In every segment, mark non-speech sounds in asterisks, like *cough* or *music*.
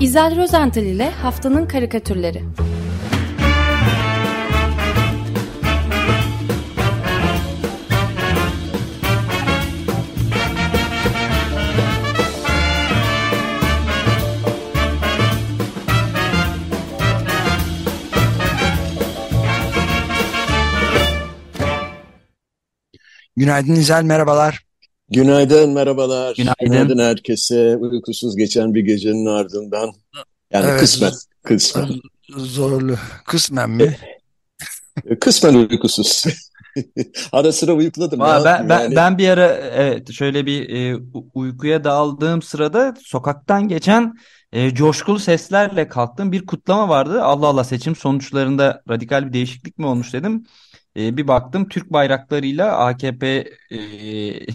İzel Rozental ile Haftanın Karikatürleri Günaydın İzel, merhabalar. Günaydın, merhabalar. Günaydın. Günaydın herkese. Uykusuz geçen bir gecenin ardından. Yani Evet, kısmen, kısmen. zorlu. Kısmen mi? Kısmen uykusuz. *laughs* Ara sıra uyukladım. Valla ben, ben, yani? ben bir ara evet şöyle bir e, uykuya daldığım sırada sokaktan geçen e, coşkulu seslerle kalktım. Bir kutlama vardı. Allah Allah seçim sonuçlarında radikal bir değişiklik mi olmuş dedim. E, bir baktım Türk bayraklarıyla AKP e,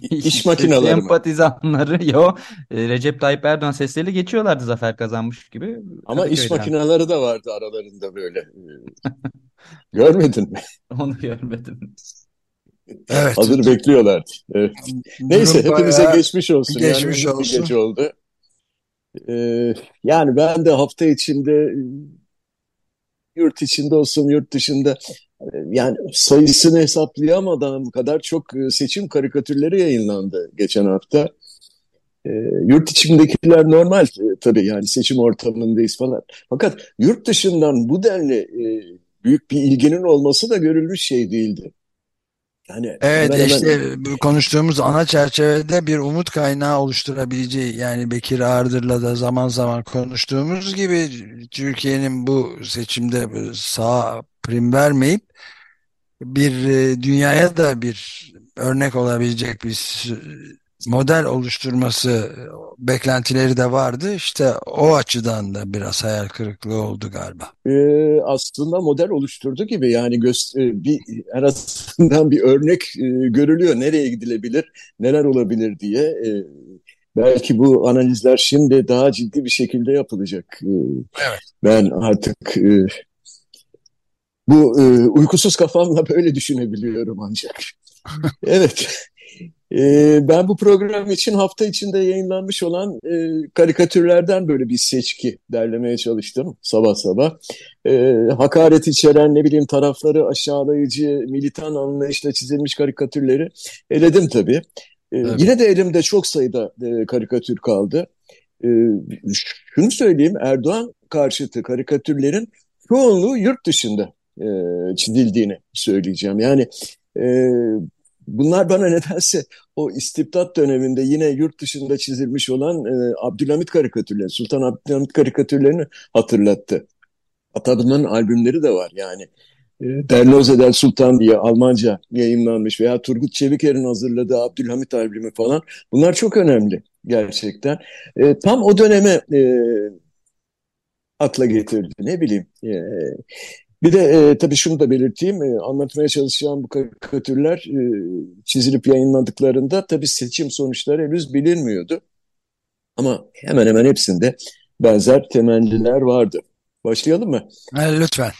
İş *laughs* makineleri sempatizanları *laughs* yo e, Recep Tayyip Erdoğan sesleriyle geçiyorlardı zafer kazanmış gibi Ama iş Kadıköy'den. makineleri de vardı aralarında böyle. *laughs* Görmedin mi? Onu görmedim. Evet. Hazır bekliyorlardı. Evet. Neyse Durum hepimize bayağı geçmiş olsun. Yani geçmiş bir olsun. gece oldu. Ee, yani ben de hafta içinde yurt içinde olsun yurt dışında yani sayısını hesaplayamadığım kadar çok e, seçim karikatürleri yayınlandı geçen hafta. E, yurt içindekiler normal e, tabii yani seçim ortamındayız falan. Fakat yurt dışından bu denli e, büyük bir ilginin olması da görülmüş şey değildi. Yani Evet hemen hemen işte bu konuştuğumuz ana çerçevede bir umut kaynağı oluşturabileceği yani Bekir Ardır'la da zaman zaman konuştuğumuz gibi Türkiye'nin bu seçimde sağ prim vermeyip bir e, dünyaya da bir örnek olabilecek bir model oluşturması e, beklentileri de vardı. İşte o açıdan da biraz hayal kırıklığı oldu galiba. e, aslında model oluşturdu gibi yani e, bir en azından bir örnek e, görülüyor nereye gidilebilir neler olabilir diye E, belki bu analizler şimdi daha ciddi bir şekilde yapılacak E, Evet. ben artık e, bu e, uykusuz kafamla böyle düşünebiliyorum ancak *laughs* evet e, ben bu program için hafta içinde yayınlanmış olan e, karikatürlerden böyle bir seçki derlemeye çalıştım sabah sabah e, hakaret içeren ne bileyim tarafları aşağılayıcı militan anlayışla çizilmiş karikatürleri eledim tabii. E, Evet. yine de elimde çok sayıda e, karikatür kaldı. E, şunu söyleyeyim Erdoğan karşıtı karikatürlerin çoğunluğu yurt dışında e, çizildiğini söyleyeceğim. Yani e, bunlar bana nedense o istibdat döneminde yine yurt dışında çizilmiş olan e, Abdülhamit karikatürleri, Sultan Abdülhamit karikatürlerini hatırlattı. Bunların albümleri de var yani. E, Der Lose Sultan diye Almanca yayınlanmış veya Turgut Çeviker'in hazırladığı Abdülhamit albümü falan. Bunlar çok önemli gerçekten. E, tam o döneme e, akla getirdi ne bileyim. E, bir de e, tabii şunu da belirteyim. E, anlatmaya çalışacağım bu karikatürler e, çizilip yayınlandıklarında tabii seçim sonuçları henüz bilinmiyordu. Ama hemen hemen hepsinde benzer temelliler vardı. Başlayalım mı? Ha, lütfen.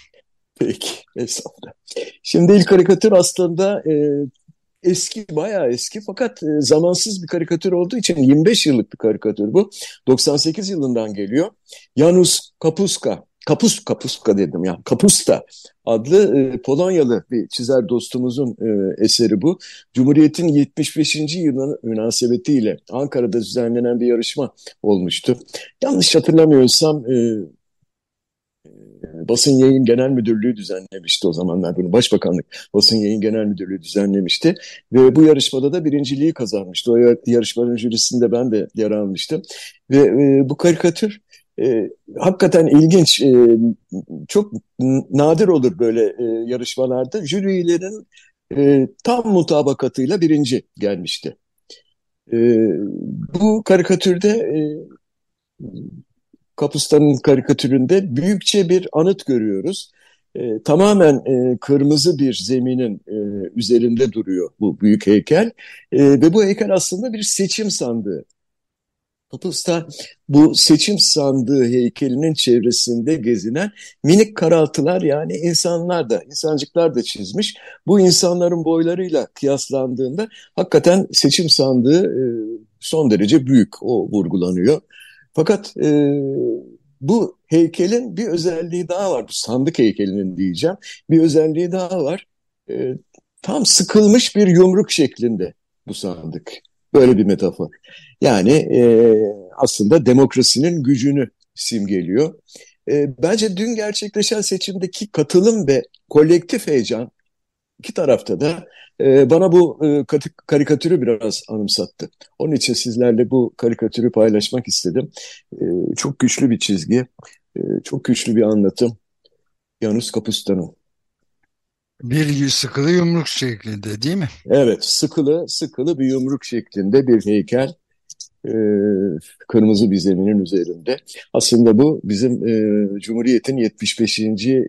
Peki, estağfurullah. Şimdi ilk karikatür aslında e, eski, bayağı eski fakat e, zamansız bir karikatür olduğu için 25 yıllık bir karikatür bu. 98 yılından geliyor. Janusz Kapuska, Kapus, Kapuska dedim ya, Kapusta adlı e, Polonyalı bir çizer dostumuzun e, eseri bu. Cumhuriyet'in 75. yılı münasebetiyle Ankara'da düzenlenen bir yarışma olmuştu. Yanlış hatırlamıyorsam e, Basın Yayın Genel Müdürlüğü düzenlemişti o zamanlar bunu. Başbakanlık Basın Yayın Genel Müdürlüğü düzenlemişti. Ve bu yarışmada da birinciliği kazanmıştı. O yar- yarışmanın jürisinde ben de yer almıştım. Ve e, bu karikatür e, hakikaten ilginç. E, çok nadir olur böyle e, yarışmalarda. Jürilerin e, tam mutabakatıyla birinci gelmişti. E, bu karikatürde e, Kapustan'ın karikatüründe büyükçe bir anıt görüyoruz. E, tamamen e, kırmızı bir zeminin e, üzerinde duruyor bu büyük heykel. E, ve bu heykel aslında bir seçim sandığı. Kapustan bu seçim sandığı heykelinin çevresinde gezinen minik karaltılar yani insanlar da, insancıklar da çizmiş. Bu insanların boylarıyla kıyaslandığında hakikaten seçim sandığı e, son derece büyük, o vurgulanıyor. Fakat e, bu heykelin bir özelliği daha var. Bu sandık heykelinin diyeceğim. Bir özelliği daha var. E, tam sıkılmış bir yumruk şeklinde bu sandık. Böyle bir metafor. Yani e, aslında demokrasinin gücünü simgeliyor. E, bence dün gerçekleşen seçimdeki katılım ve kolektif heyecan iki tarafta da e, bana bu e, karikatürü biraz anımsattı. Onun için sizlerle bu karikatürü paylaşmak istedim. E, çok güçlü bir çizgi, e, çok güçlü bir anlatım. Yanus Kapustano. Bir sıkılı yumruk şeklinde değil mi? Evet, sıkılı, sıkılı bir yumruk şeklinde bir heykel. E, kırmızı bir zeminin üzerinde. Aslında bu bizim e, Cumhuriyet'in 75. E,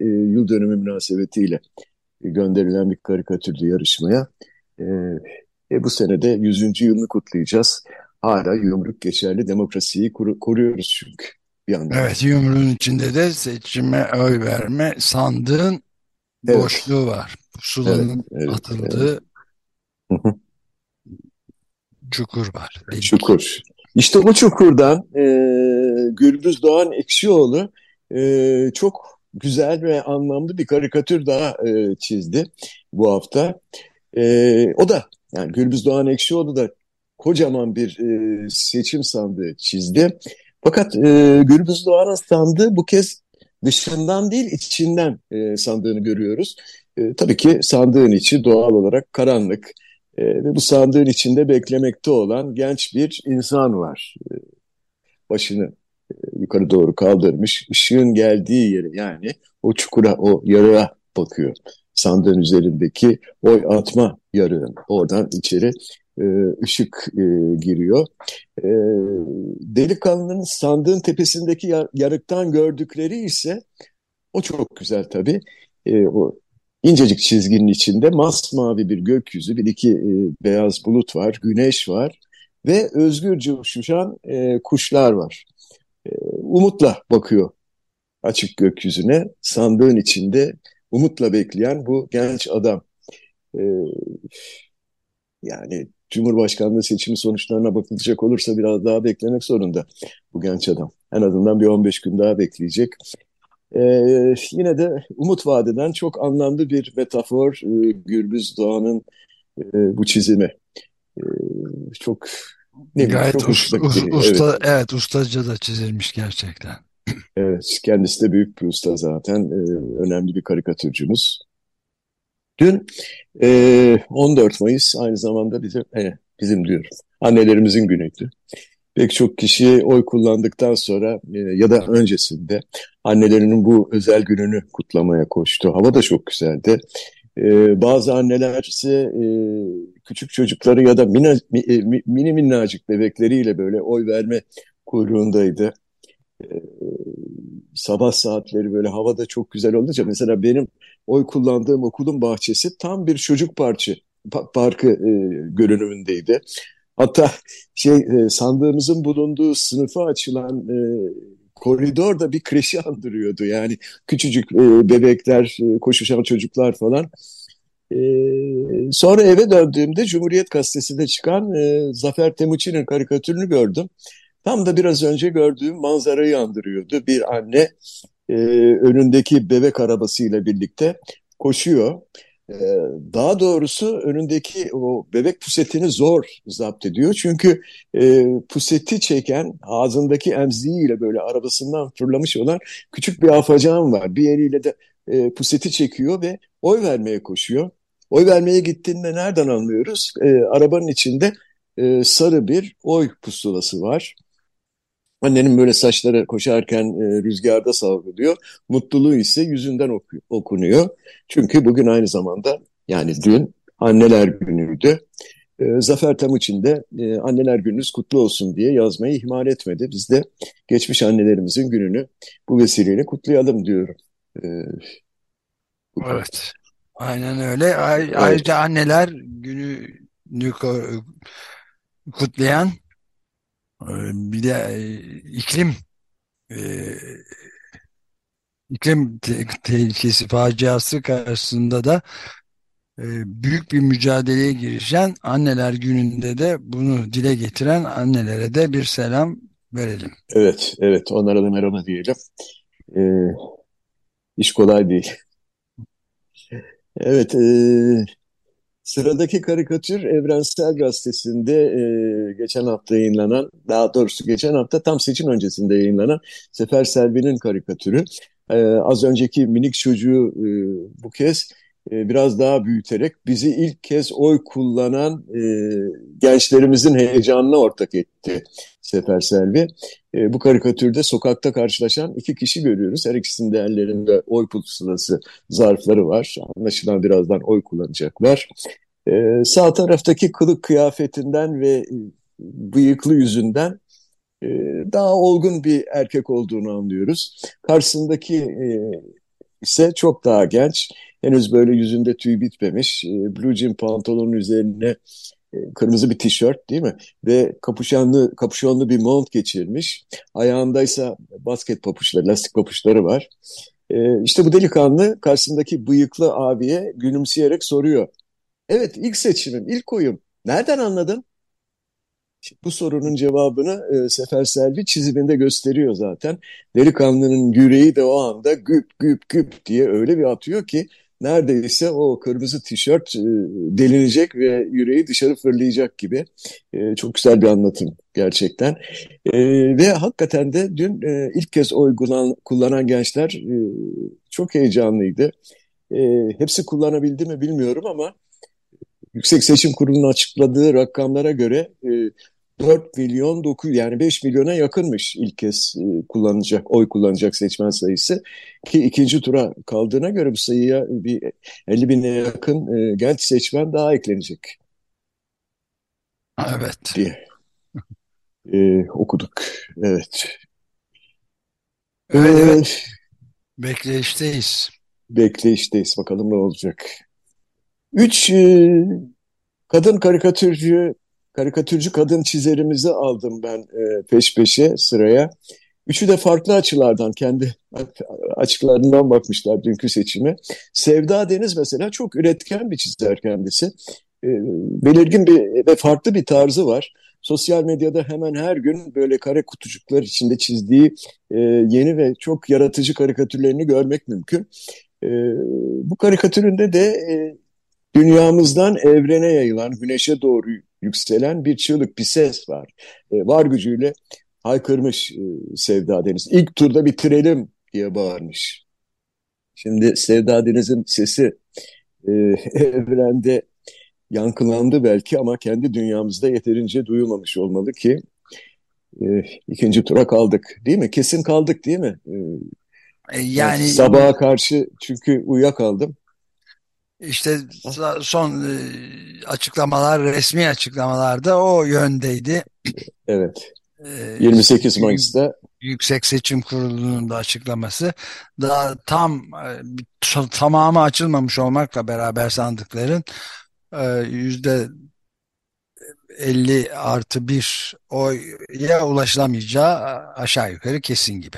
yıl dönümü münasebetiyle gönderilen bir karikatürdü yarışmaya. E, e, bu senede 100. yılını kutlayacağız. Hala yumruk geçerli demokrasiyi koru koruyoruz çünkü bir yandan. Evet yumruğun içinde de seçime oy verme sandığın evet. boşluğu var. Pusulanın evet, evet, atıldığı evet. *laughs* çukur var. Delik. Çukur. İşte o çukurdan e, Gürbüz Doğan Ekşioğlu e, çok güzel ve anlamlı bir karikatür daha e, çizdi bu hafta. E, o da yani Gürbüz Doğan Ekşioğlu da kocaman bir e, seçim sandığı çizdi. Fakat e, Gürbüz Doğan'ın sandığı bu kez dışından değil içinden e, sandığını görüyoruz. E, tabii ki sandığın içi doğal olarak karanlık e, ve bu sandığın içinde beklemekte olan genç bir insan var. E, başını yukarı doğru kaldırmış. ışığın geldiği yere yani o çukura, o yarığa bakıyor. Sandığın üzerindeki oy atma yarığın. Oradan içeri e, ışık e, giriyor. E, delikanlının sandığın tepesindeki yar, yarıktan gördükleri ise o çok güzel tabii. E, o incecik çizginin içinde masmavi bir gökyüzü, bir iki e, beyaz bulut var, güneş var ve özgürce uçuşan kuşlar var. Umutla bakıyor açık gökyüzüne. Sandığın içinde umutla bekleyen bu genç adam. E, yani Cumhurbaşkanlığı seçimi sonuçlarına bakılacak olursa biraz daha beklemek zorunda bu genç adam. En azından bir 15 gün daha bekleyecek. Ee, yine de umut vadeden çok anlamlı bir metafor e, Gürbüz Doğan'ın e, bu çizimi. E, çok ne Gayet çok us, us, usta, evet. evet ustaca da çizilmiş gerçekten. Evet kendisi de büyük bir usta zaten ee, önemli bir karikatürcümüz. Dün e, 14 Mayıs aynı zamanda bizim e, bizim diyorum annelerimizin günüydü. Pek çok kişi oy kullandıktan sonra e, ya da öncesinde annelerinin bu özel gününü kutlamaya koştu. Hava da çok güzeldi. Ee, bazı anneler ise e, küçük çocukları ya da mina, e, mini minnacık bebekleriyle böyle oy verme kuyruğundaydı. Sabah saatleri böyle havada çok güzel olunca mesela benim oy kullandığım okulun bahçesi tam bir çocuk parçı pa parkı e, görünümündeydi. Hatta şey e, sandığımızın bulunduğu sınıfa açılan e, koridor da bir kreşi andırıyordu. Yani küçücük e, bebekler, e, koşuşan çocuklar falan. E, sonra eve döndüğümde Cumhuriyet Gazetesi'nde çıkan e, Zafer Temuçin'in karikatürünü gördüm. Tam da biraz önce gördüğüm manzarayı andırıyordu. Bir anne e, önündeki bebek arabasıyla birlikte koşuyor. Ee, daha doğrusu önündeki o bebek pusetini zor zapt ediyor. Çünkü e, puseti çeken ağzındaki emziğiyle böyle arabasından fırlamış olan küçük bir afacan var. Bir eliyle de e, puseti çekiyor ve oy vermeye koşuyor. Oy vermeye gittiğinde nereden anlıyoruz? E, arabanın içinde e, sarı bir oy pusulası var. Annenin böyle saçları koşarken e, rüzgarda savruluyor. Mutluluğu ise yüzünden oku, okunuyor. Çünkü bugün aynı zamanda yani dün anneler günüydü. E, Zafer Tamuçin de e, anneler gününüz kutlu olsun diye yazmayı ihmal etmedi. Biz de geçmiş annelerimizin gününü bu vesileyle kutlayalım diyorum. E, evet. Aynen öyle. Ayrıca evet. anneler günü kutlayan bir de e, iklim e, iklim te tehlikesi faciası karşısında da e, büyük bir mücadeleye girişen anneler gününde de bunu dile getiren annelere de bir selam verelim. Evet, evet. Onlara da merhaba diyelim. Ee, iş kolay değil. Evet, e, sıradaki karikatür Evrensel Gazetesi'nde e, geçen hafta yayınlanan, daha doğrusu geçen hafta tam seçim öncesinde yayınlanan Sefer Selvi'nin karikatürü. E, az önceki minik çocuğu e, bu kez e, biraz daha büyüterek bizi ilk kez oy kullanan e, gençlerimizin heyecanına ortak etti Sefer Selvi. E, bu karikatürde sokakta karşılaşan iki kişi görüyoruz. Her ikisinin de ellerinde oy pusulası zarfları var. Anlaşılan birazdan oy kullanacaklar. E, sağ taraftaki kılık kıyafetinden ve bıyıklı yüzünden e, daha olgun bir erkek olduğunu anlıyoruz. Karşısındaki e, ise çok daha genç Henüz böyle yüzünde tüy bitmemiş. E, blue jean pantolonun üzerine e, kırmızı bir tişört değil mi? Ve kapuşanlı, kapuşonlu bir mont geçirmiş. Ayağındaysa basket papuçları, lastik papuçları var. E, işte bu delikanlı karşısındaki bıyıklı abiye gülümseyerek soruyor. Evet ilk seçimim, ilk oyum. Nereden anladın? Bu sorunun cevabını e, Sefer Selvi çiziminde gösteriyor zaten. Delikanlının yüreği de o anda güp güp güp diye öyle bir atıyor ki neredeyse o kırmızı tişört e, delinecek ve yüreği dışarı fırlayacak gibi. E, çok güzel bir anlatım gerçekten. E, ve hakikaten de dün ilk kez oy kullanan, gençler çok heyecanlıydı. Hepsi kullanabildi mi bilmiyorum ama Yüksek Seçim Kurulu'nun açıkladığı rakamlara göre 4 milyon 9 yani 5 milyona yakınmış ilk kez e, kullanacak oy kullanacak seçmen sayısı ki ikinci tura kaldığına göre bu sayıya bir 50 bine yakın e, genç seçmen daha eklenecek. Evet. Diye e, okuduk. Evet. Evet, evet. Bekleyişteyiz. Bekleyişteyiz. Bakalım ne olacak. Üç e, kadın karikatürcü karikatürcü kadın çizerimizi aldım ben e, peş peşe sıraya. Üçü de farklı açılardan kendi açıklarından bakmışlar dünkü seçime. Sevda Deniz mesela çok üretken bir çizer kendisi. E, belirgin bir ve farklı bir tarzı var. Sosyal medyada hemen her gün böyle kare kutucuklar içinde çizdiği e, yeni ve çok yaratıcı karikatürlerini görmek mümkün. E, bu karikatüründe de e, dünyamızdan evrene yayılan, güneşe doğru yükselen bir çığlık, bir ses var. E, var gücüyle haykırmış e, Sevda Deniz. İlk turda bitirelim diye bağırmış. Şimdi Sevda Deniz'in sesi e, *laughs* evrende yankılandı belki ama kendi dünyamızda yeterince duyulmamış olmalı ki e, ikinci tura kaldık. Değil mi? Kesin kaldık değil mi? E, yani sabaha karşı çünkü uyuyakaldım. İşte son e, açıklamalar, resmi açıklamalarda o yöndeydi. Evet. 28 ee, Mayıs'ta Yüksek Seçim Kurulu'nun da açıklaması daha tam e, tamamı açılmamış olmakla beraber sandıkların e, yüzde 50 artı 1 oya ulaşılamayacağı aşağı yukarı kesin gibi.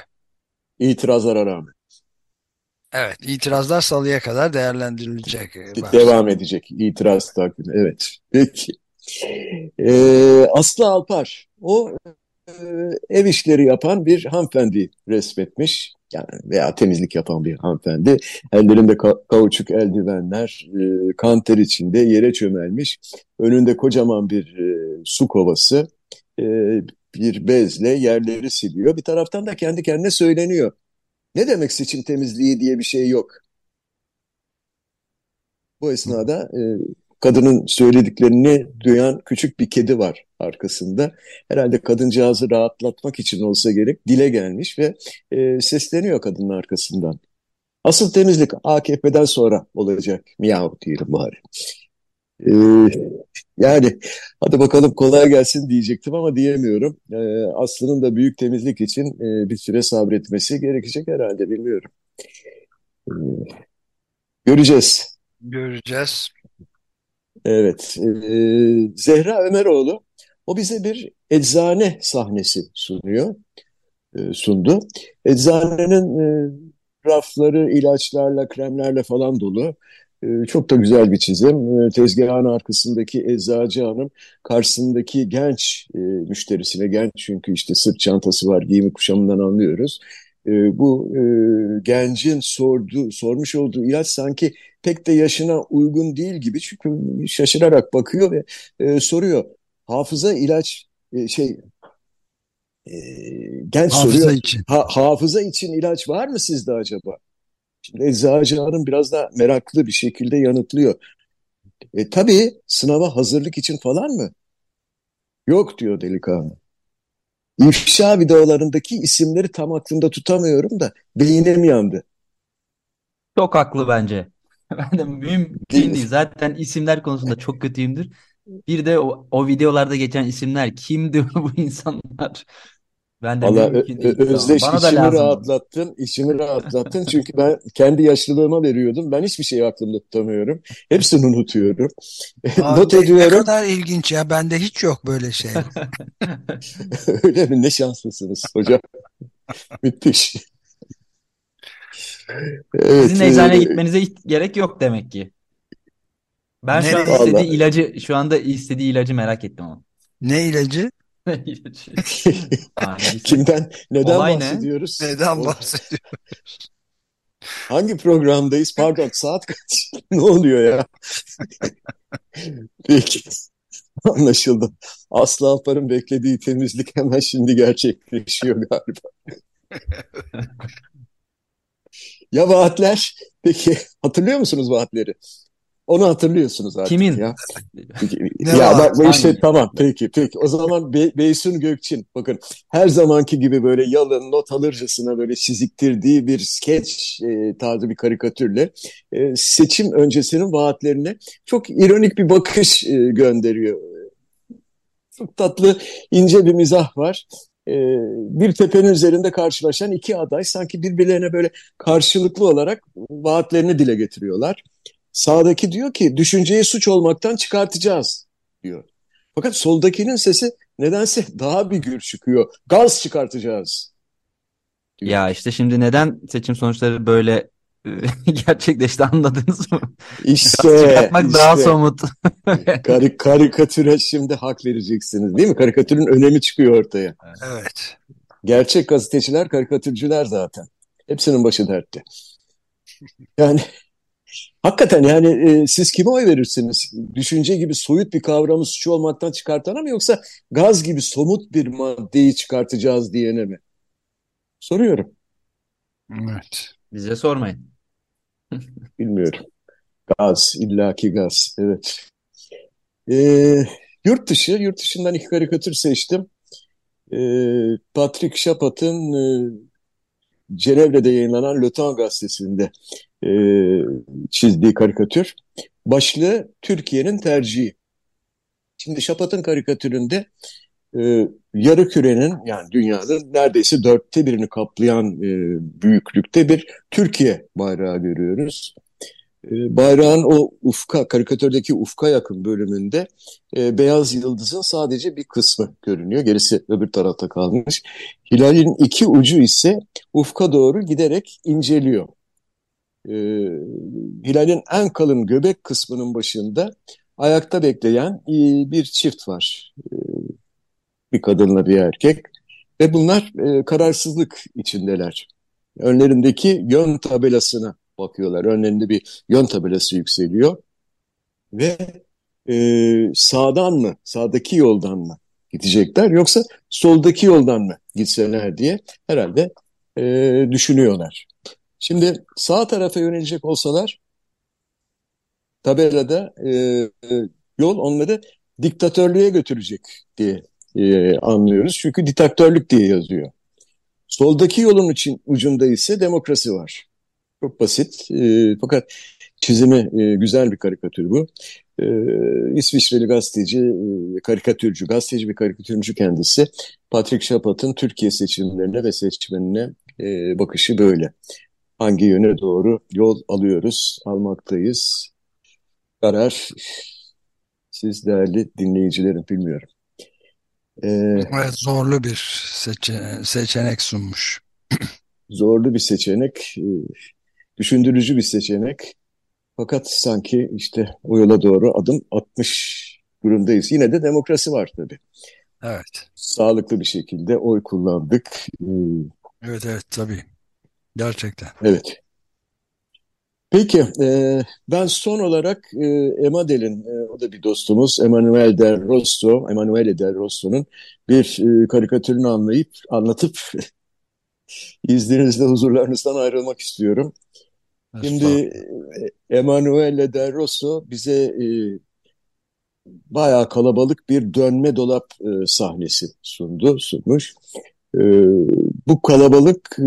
İtirazlara rağmen. Evet, itirazlar salıya kadar değerlendirilecek. Devam edecek itiraz takvimi. Evet. Peki. Ee, Aslı Alpar, o e, ev işleri yapan bir hanımefendi resmetmiş. Yani veya temizlik yapan bir hanımefendi. Ellerinde ka kauçuk eldivenler, e, kanter içinde yere çömelmiş. Önünde kocaman bir e, su kovası, e, bir bezle yerleri siliyor. Bir taraftan da kendi kendine söyleniyor. Ne demek seçim temizliği diye bir şey yok. Bu esnada e, kadının söylediklerini duyan küçük bir kedi var arkasında. Herhalde kadıncağızı rahatlatmak için olsa gerek dile gelmiş ve e, sesleniyor kadının arkasından. Asıl temizlik AKP'den sonra olacak. Miyav diyelim bari. Ee, yani hadi bakalım kolay gelsin diyecektim ama diyemiyorum. Ee, Aslı'nın da büyük temizlik için e, bir süre sabretmesi gerekecek herhalde bilmiyorum. Ee, göreceğiz. Göreceğiz. Evet. Ee, Zehra Ömeroğlu o bize bir eczane sahnesi sunuyor. E, sundu. Eczanenin e, rafları ilaçlarla, kremlerle falan dolu. E, çok da güzel bir çizim. E, tezgahın arkasındaki eczacı hanım karşısındaki genç e, müşterisine, genç çünkü işte sırt çantası var, giyimi kuşamından anlıyoruz. E, bu e, gencin sorduğu, sormuş olduğu ilaç sanki pek de yaşına uygun değil gibi çünkü şaşırarak bakıyor ve e, soruyor. Hafıza ilaç şey genç hafıza soruyor. Için. Ha, hafıza için ilaç var mı sizde acaba? Şimdi eczacı hanım biraz da meraklı bir şekilde yanıtlıyor. E, tabii sınava hazırlık için falan mı? Yok diyor delikanlı. İfşa videolarındaki isimleri tam aklımda tutamıyorum da beynim yandı. Çok haklı bence. *laughs* Ben de mümkün değil. Zaten isimler konusunda çok kötüyümdür. Bir de o, o videolarda geçen isimler kimdi *laughs* bu insanlar? Ben de Valla Özdeş Bana içimi rahatlattın, içimi rahatlattın. Çünkü ben kendi yaşlılığıma veriyordum. Ben hiçbir şeyi aklımda tutamıyorum. Hepsini unutuyorum. *laughs* Abi, Not ediyorum. Ne kadar ilginç ya. Bende hiç yok böyle şey. *laughs* *laughs* Öyle mi? Ne şanslısınız hocam. Müthiş. Evet, Sizin eczaneye e... gitmenize gerek yok demek ki. Ben ne? şu an istediği ilacı, şu anda istediği ilacı merak ettim ama. Ne ilacı? *laughs* Kimden, neden Olay bahsediyoruz? Ne? Neden bahsediyoruz? *laughs* Hangi programdayız? Pardon, saat kaç? *laughs* ne oluyor ya? Peki. Anlaşıldı. Aslı Alpar'ın beklediği temizlik hemen şimdi gerçekleşiyor galiba. ya vaatler? Peki hatırlıyor musunuz vaatleri? Onu hatırlıyorsunuz artık Kimin? ya. ya bak bu işte tamam peki peki. O zaman Be Beysun Gökçin bakın her zamanki gibi böyle yalın not alırcasına böyle çiziktirdiği bir skeç e, tarzı bir karikatürle e, seçim öncesinin vaatlerine çok ironik bir bakış e, gönderiyor. Çok tatlı ince bir mizah var e, bir tepenin üzerinde karşılaşan iki aday sanki birbirlerine böyle karşılıklı olarak vaatlerini dile getiriyorlar. Sağdaki diyor ki düşünceyi suç olmaktan çıkartacağız diyor. Fakat soldakinin sesi nedense daha bir gür çıkıyor. Gaz çıkartacağız. Diyor. Ya işte şimdi neden seçim sonuçları böyle e, *laughs* gerçekleşti anladınız mı? İşte, çıkartmak işte. daha somut. *laughs* Kar karikatüre şimdi hak vereceksiniz değil mi? Karikatürün önemi çıkıyor ortaya. Evet. Gerçek gazeteciler karikatürcüler zaten. Hepsinin başı dertte. Yani Hakikaten yani e, siz kime oy verirsiniz? Düşünce gibi soyut bir kavramı suçu olmaktan çıkartana mı yoksa gaz gibi somut bir maddeyi çıkartacağız diyene mi? Soruyorum. Evet. Bize sormayın. *laughs* Bilmiyorum. Gaz, illaki gaz. Evet. E, yurt dışı, yurt dışından iki karikatür seçtim. E, Patrick Chapat'ın e, Cenevre'de yayınlanan Le Temps gazetesinde e, çizdiği karikatür. Başlığı Türkiye'nin tercihi. Şimdi Şapat'ın karikatüründe e, yarı kürenin yani dünyanın neredeyse dörtte birini kaplayan e, büyüklükte bir Türkiye bayrağı görüyoruz. E, bayrağın o ufka, karikatürdeki ufka yakın bölümünde e, beyaz yıldızın sadece bir kısmı görünüyor. Gerisi öbür tarafta kalmış. Hilalin iki ucu ise ufka doğru giderek inceliyor e, hilalin en kalın göbek kısmının başında ayakta bekleyen e, bir çift var. E, bir kadınla bir erkek. Ve bunlar e, kararsızlık içindeler. Önlerindeki yön tabelasına bakıyorlar. Önlerinde bir yön tabelası yükseliyor. Ve e, sağdan mı, sağdaki yoldan mı gidecekler yoksa soldaki yoldan mı gitseler diye herhalde e, düşünüyorlar. Şimdi sağ tarafa yönelecek olsalar tabelada e, e, yol onları diktatörlüğe götürecek diye e, anlıyoruz. Çünkü diktatörlük diye yazıyor. Soldaki yolun için ucunda ise demokrasi var. Çok basit e, fakat çizimi e, güzel bir karikatür bu. E, İsviçreli gazeteci, e, karikatürcü, gazeteci bir karikatürcü kendisi. Patrick Chapat'ın Türkiye seçimlerine ve seçmenine e, bakışı böyle hangi yöne doğru yol alıyoruz, almaktayız. Karar siz değerli dinleyicilerim bilmiyorum. Ee, evet, zorlu bir seçe seçenek sunmuş. *clears throat* zorlu bir seçenek, e, düşündürücü bir seçenek. Fakat sanki işte o yola doğru adım atmış durumdayız. Yine de demokrasi var tabii. Evet. Sağlıklı bir şekilde oy kullandık. Ee, Evet evet tabii. Gerçekten. Evet. Peki, e, ben son olarak e, Emadel'in, e, o da bir dostumuz, Emanuele Del Rosso, Emanuele Del Rosso'nun bir e, karikatürünü anlayıp, anlatıp *laughs* izninizle huzurlarınızdan ayrılmak istiyorum. Şimdi e, Emanuele Del Rosso bize e, bayağı kalabalık bir dönme dolap e, sahnesi sundu, sunmuş. E, bu kalabalık, e,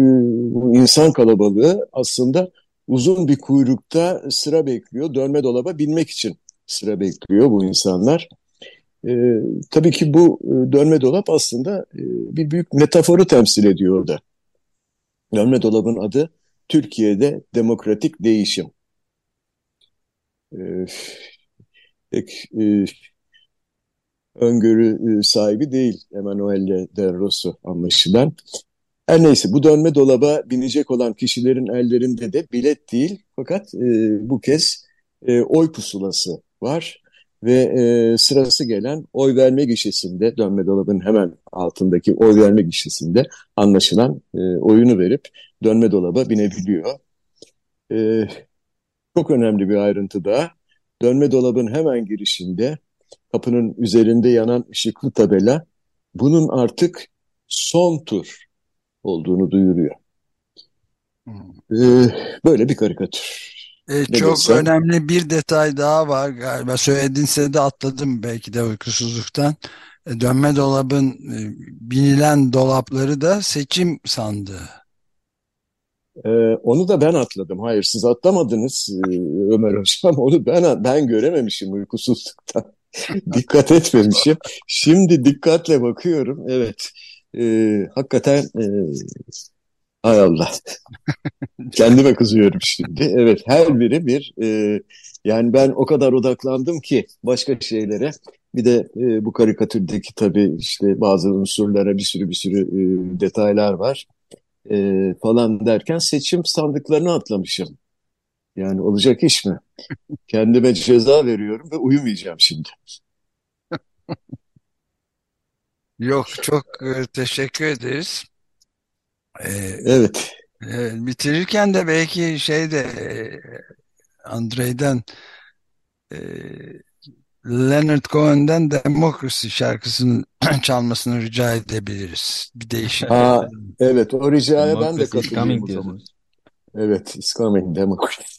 bu insan kalabalığı aslında uzun bir kuyrukta sıra bekliyor. Dönme dolaba binmek için sıra bekliyor bu insanlar. E, tabii ki bu e, dönme dolap aslında e, bir büyük metaforu temsil ediyor orada. Dönme dolabın adı Türkiye'de demokratik değişim. E, e, öngörü e, sahibi değil Emanuele Del Rosso anlaşılan. Her neyse bu dönme dolaba binecek olan kişilerin ellerinde de bilet değil fakat e, bu kez e, oy pusulası var ve e, sırası gelen oy verme gişesinde dönme dolabın hemen altındaki oy verme gişesinde anlaşılan e, oyunu verip dönme dolaba binebiliyor. E, çok önemli bir ayrıntı daha dönme dolabın hemen girişinde kapının üzerinde yanan ışıklı tabela bunun artık son tur olduğunu duyuruyor. Ee, böyle bir karikatür. Ee, çok desem? önemli bir detay daha var galiba. Söylediğinse de atladım belki de uykusuzluktan. E, dönme dolabın e, binilen dolapları da seçim sandığı. Ee, onu da ben atladım. Hayır siz atlamadınız e, Ömer Hocam. *laughs* Onu ben ben görememişim uykusuzluktan. *laughs* Dikkat etmemişim. Şimdi dikkatle bakıyorum. Evet. Ee, hakikaten e, hay Allah. *laughs* Kendime kızıyorum şimdi. Evet her biri bir e, yani ben o kadar odaklandım ki başka şeylere. Bir de e, bu karikatürdeki tabii işte bazı unsurlara bir sürü bir sürü e, detaylar var e, falan derken seçim sandıklarını atlamışım. Yani olacak iş mi? Kendime ceza veriyorum ve uyumayacağım şimdi. Yok çok e, teşekkür ederiz. Ee, evet. E, bitirirken de belki şey de e, Andrei'den e, Leonard Cohen'den Democracy şarkısını *clears throat* çalmasını rica edebiliriz. Bir değişik. Aa, evet o ricaya ben de o zaman. Evet, is coming, democracy.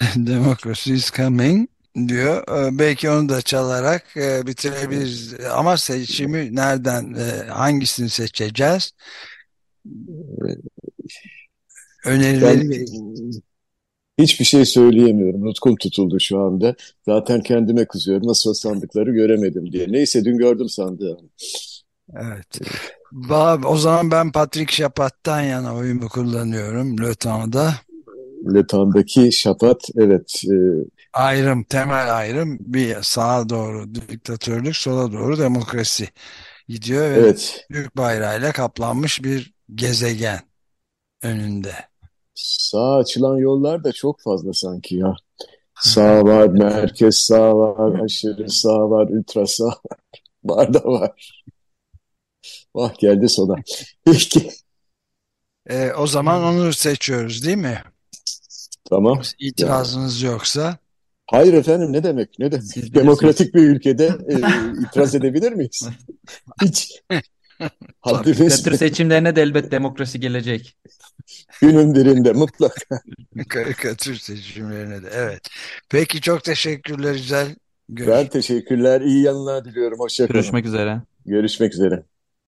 *laughs* democracy is coming diyor. Ee, belki onu da çalarak e, bitirebiliriz. Ama seçimi nereden, e, hangisini seçeceğiz? Önerileri ben, hiçbir şey söyleyemiyorum. Nutkum tutuldu şu anda. Zaten kendime kızıyorum. Nasıl sandıkları göremedim diye. Neyse dün gördüm sandığı. Evet. O zaman ben Patrick Chapat'tan yana oyumu kullanıyorum Lötan'da. Lötan'daki Chapat evet. E... Ayrım, temel ayrım bir sağa doğru diktatörlük, sola doğru demokrasi gidiyor ve evet. Türk bayrağıyla kaplanmış bir gezegen önünde. Sağ açılan yollar da çok fazla sanki ya. Sağ var, merkez sağ var, aşırı sağ var, ultra sağ *laughs* var. Barda var. Vah geldi sona. Peki. E, o zaman onu seçiyoruz değil mi? Tamam. İtirazınız yani. yoksa. Hayır efendim ne demek? Ne demek? Demokratik bir ülkede e, itiraz edebilir miyiz? *laughs* Hiç. Karikatür seçimlerine de elbet demokrasi gelecek. Günün birinde mutlaka. Karikatür seçimlerine de evet. Peki çok teşekkürler güzel. Görüş ben teşekkürler. İyi yanlar diliyorum. Hoşçakalın. Görüşmek üzere. Görüşmek üzere.